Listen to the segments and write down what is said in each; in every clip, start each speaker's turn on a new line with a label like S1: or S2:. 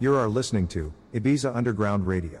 S1: You are listening to Ibiza Underground Radio.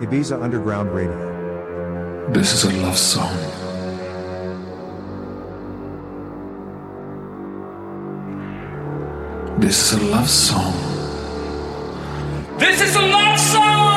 S1: Ibiza Underground Radio.
S2: This is a love song. This is a love song.
S3: This is a love song!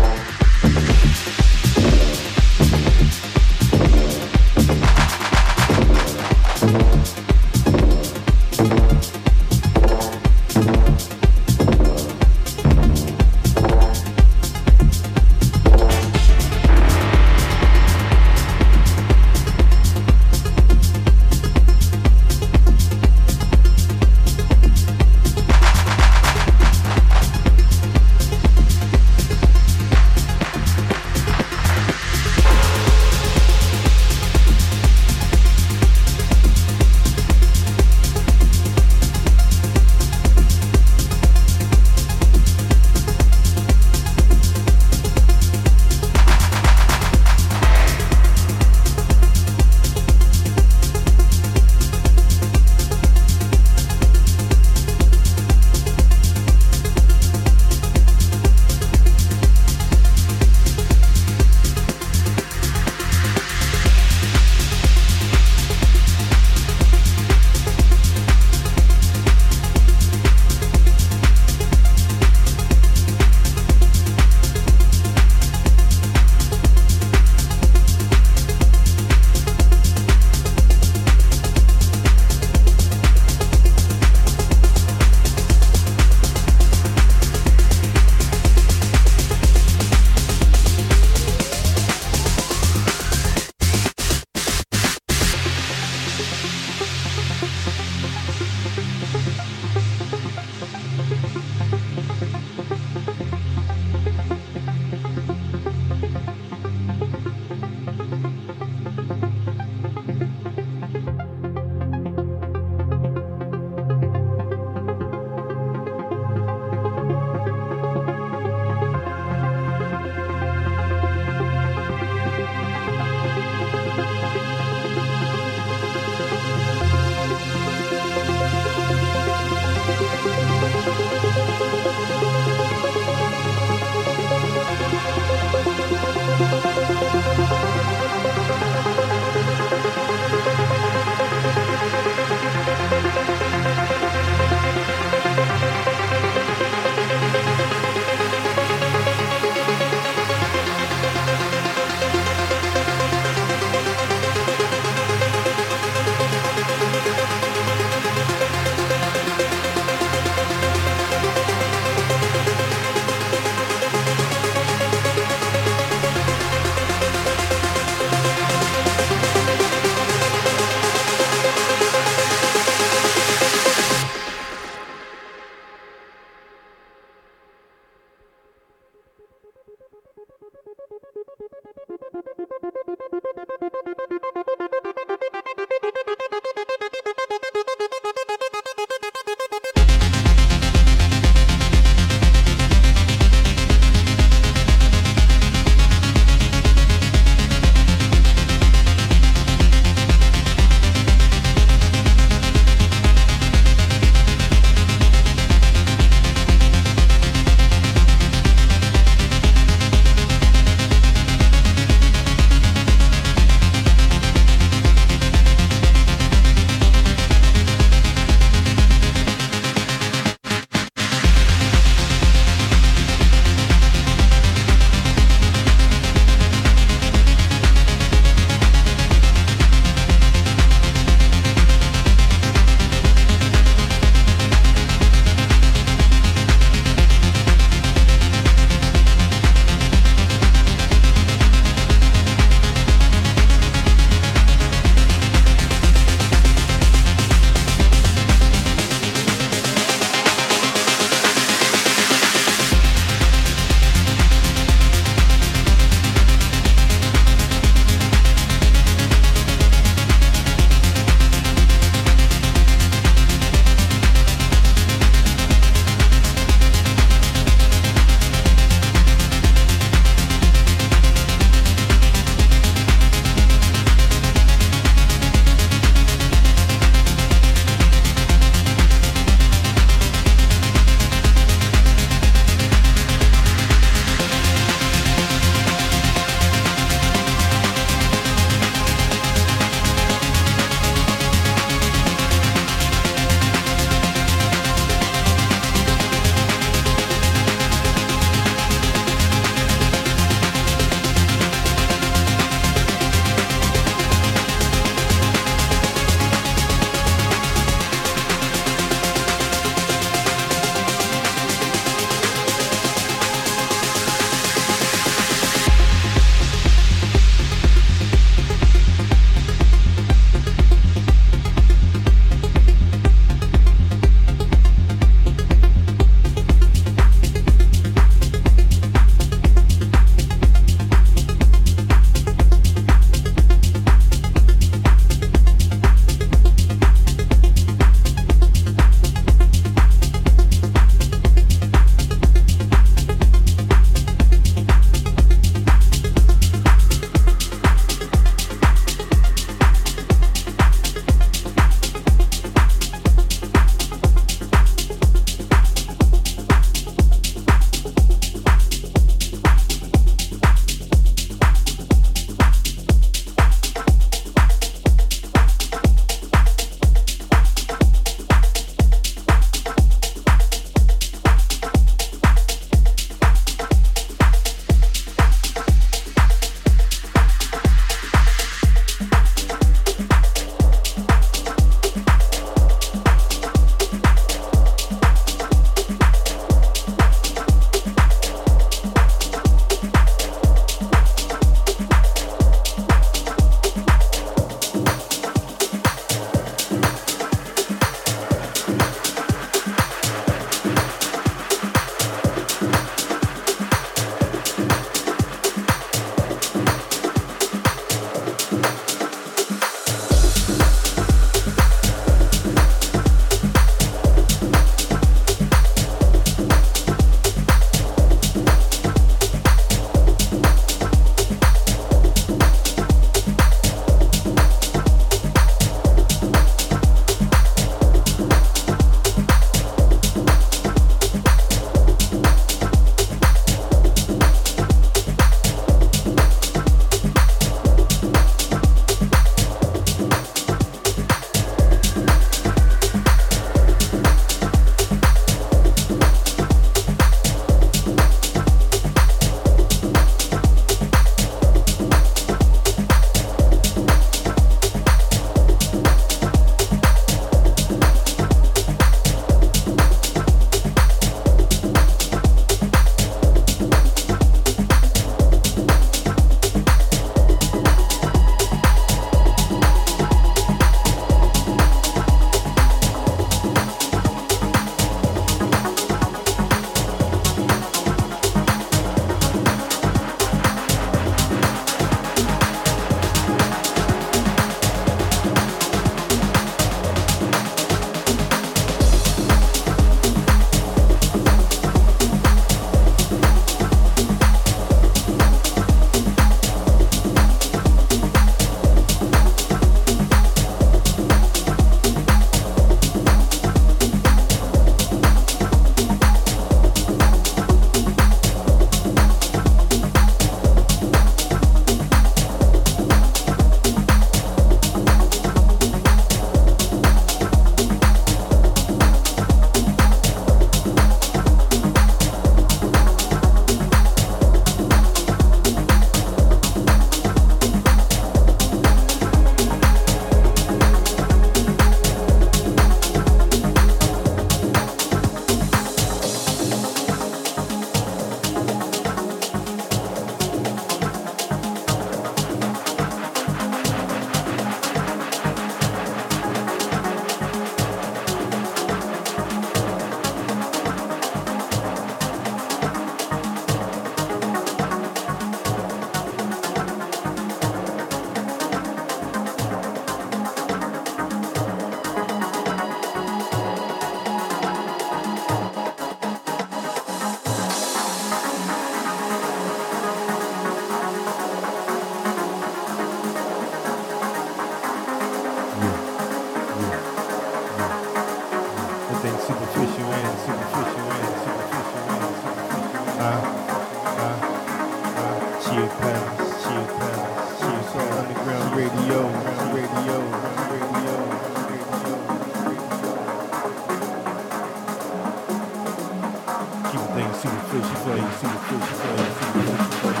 S4: Things super fishy for you, super fishy for you, super fishy for you.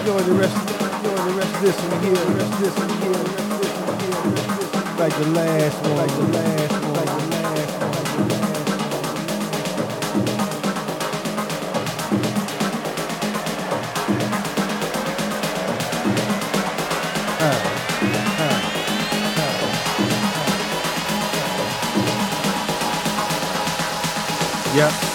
S4: Enjoy the rest, enjoy the rest of this one here, the rest of this one here. Like the last one, like the last one, like the last Yep.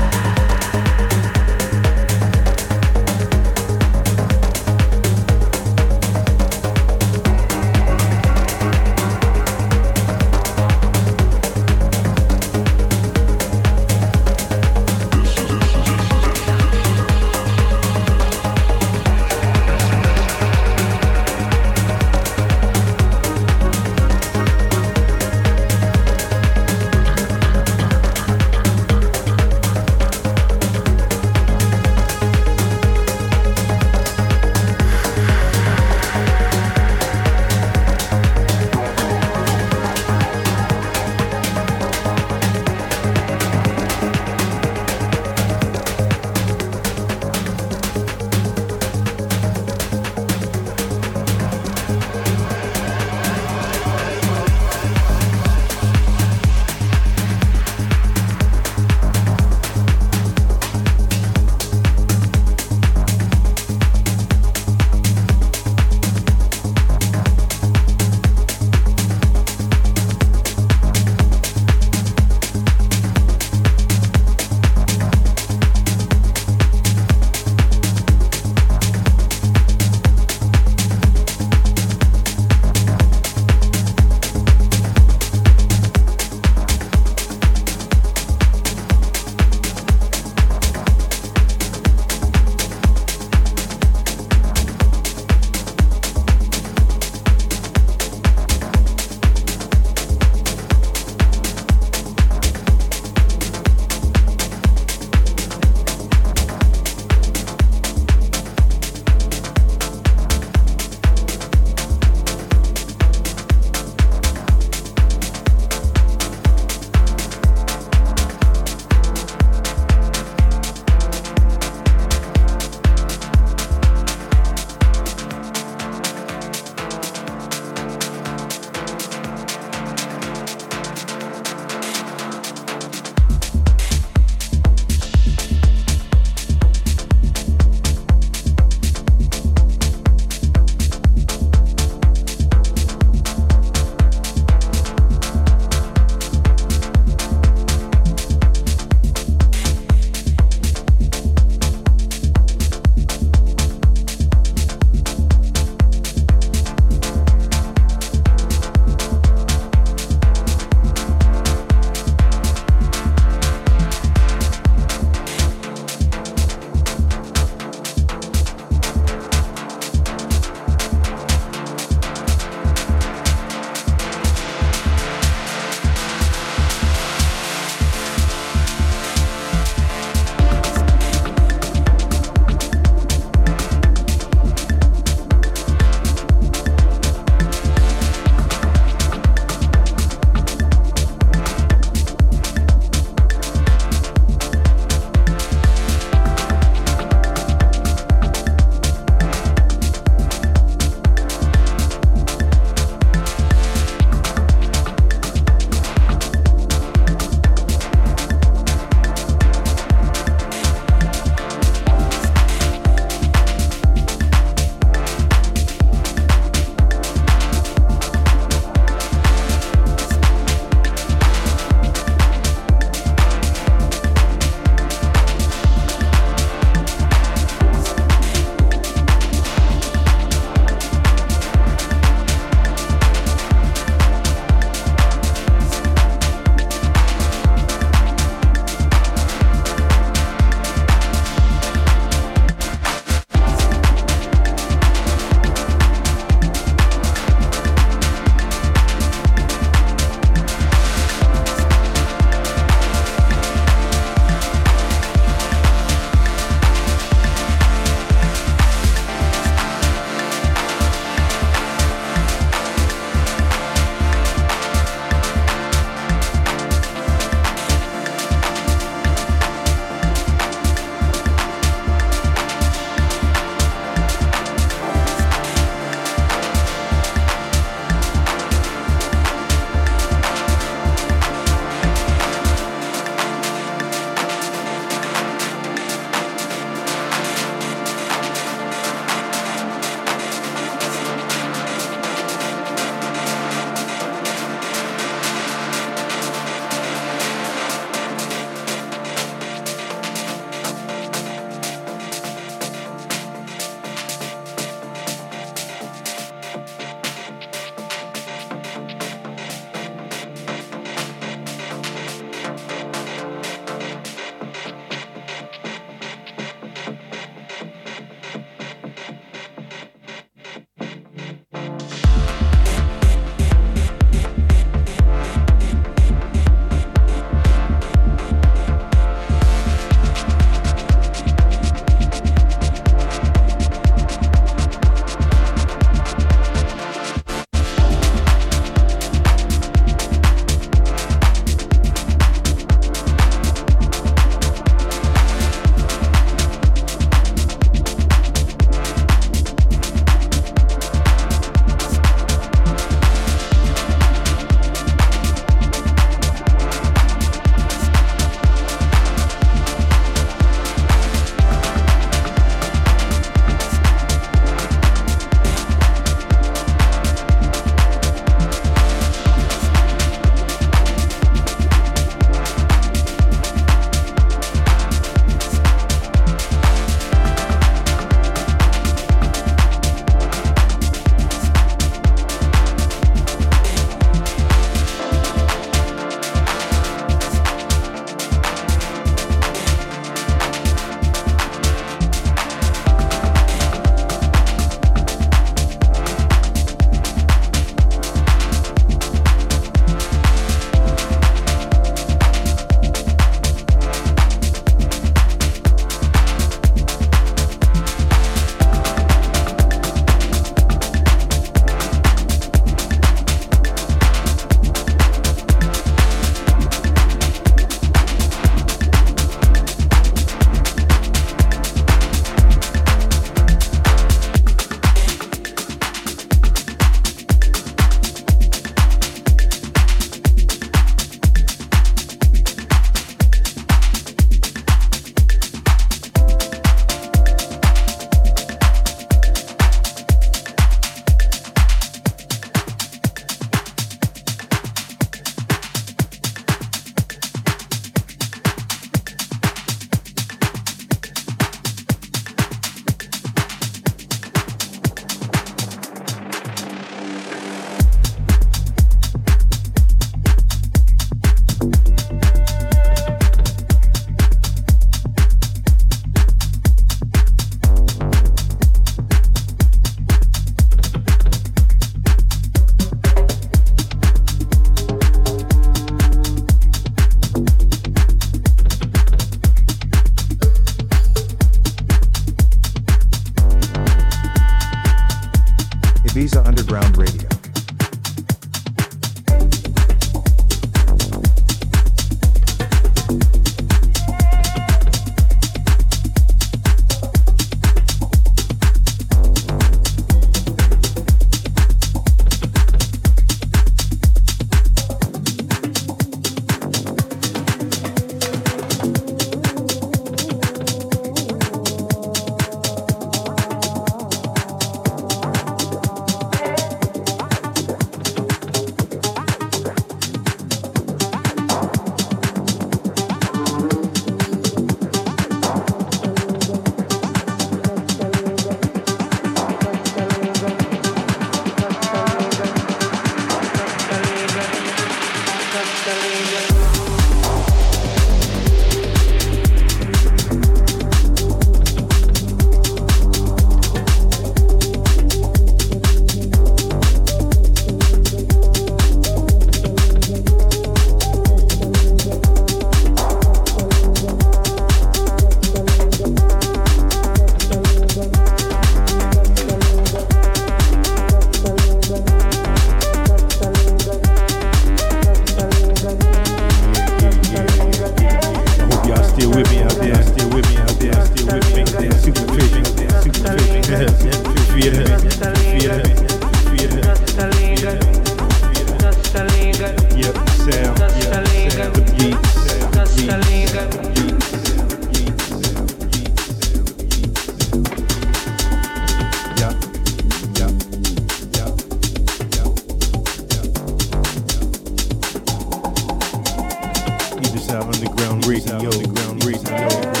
S4: Underground Radio. Underground Radio.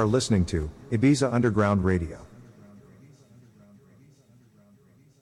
S1: Are listening to Ibiza Underground Radio.